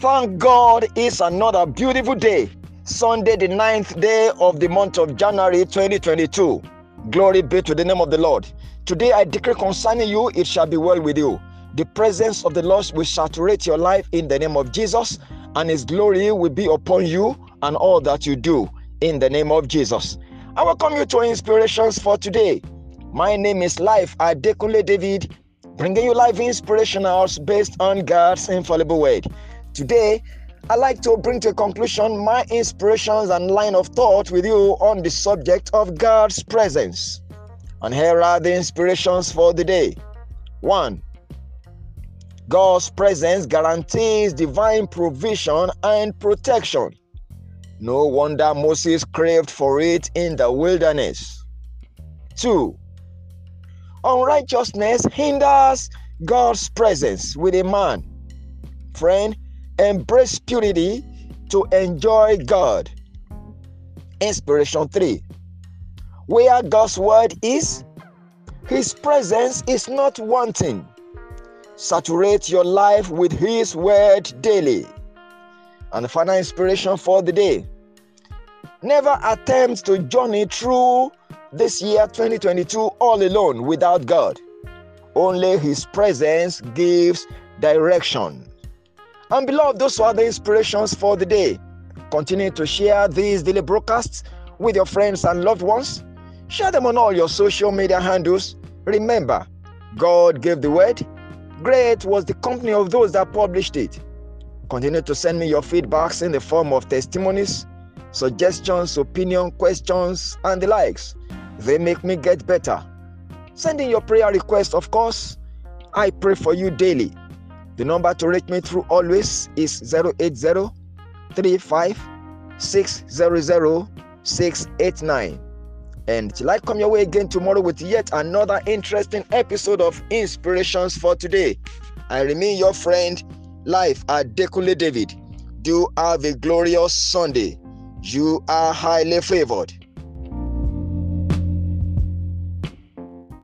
Thank God it's another beautiful day. Sunday, the ninth day of the month of January 2022. Glory be to the name of the Lord. Today I declare concerning you, it shall be well with you. The presence of the Lord will saturate your life in the name of Jesus, and His glory will be upon you and all that you do in the name of Jesus. I welcome you to inspirations for today. My name is Life Adekunle David, bringing you life inspirationals based on God's infallible word. Today, I like to bring to a conclusion my inspirations and line of thought with you on the subject of God's presence. And here are the inspirations for the day. 1. God's presence guarantees divine provision and protection. No wonder Moses craved for it in the wilderness. 2. Unrighteousness hinders God's presence with a man. Friend, embrace purity to enjoy God. Inspiration 3. Where God's word is, His presence is not wanting. Saturate your life with His word daily. And the final inspiration for the day never attempt to journey through this year 2022 all alone without God. Only His presence gives direction. And beloved, those are the inspirations for the day. Continue to share these daily broadcasts with your friends and loved ones. Share them on all your social media handles. Remember, God gave the word. Great was the company of those that published it. Continue to send me your feedbacks in the form of testimonies, suggestions, opinion, questions, and the likes. They make me get better. Send in your prayer requests, of course. I pray for you daily. The number to reach me through always is 080 35 600 689. And till I come your way again tomorrow with yet another interesting episode of Inspirations for Today, I remain your friend, Life Adekunle David. Do have a glorious Sunday. You are highly favored.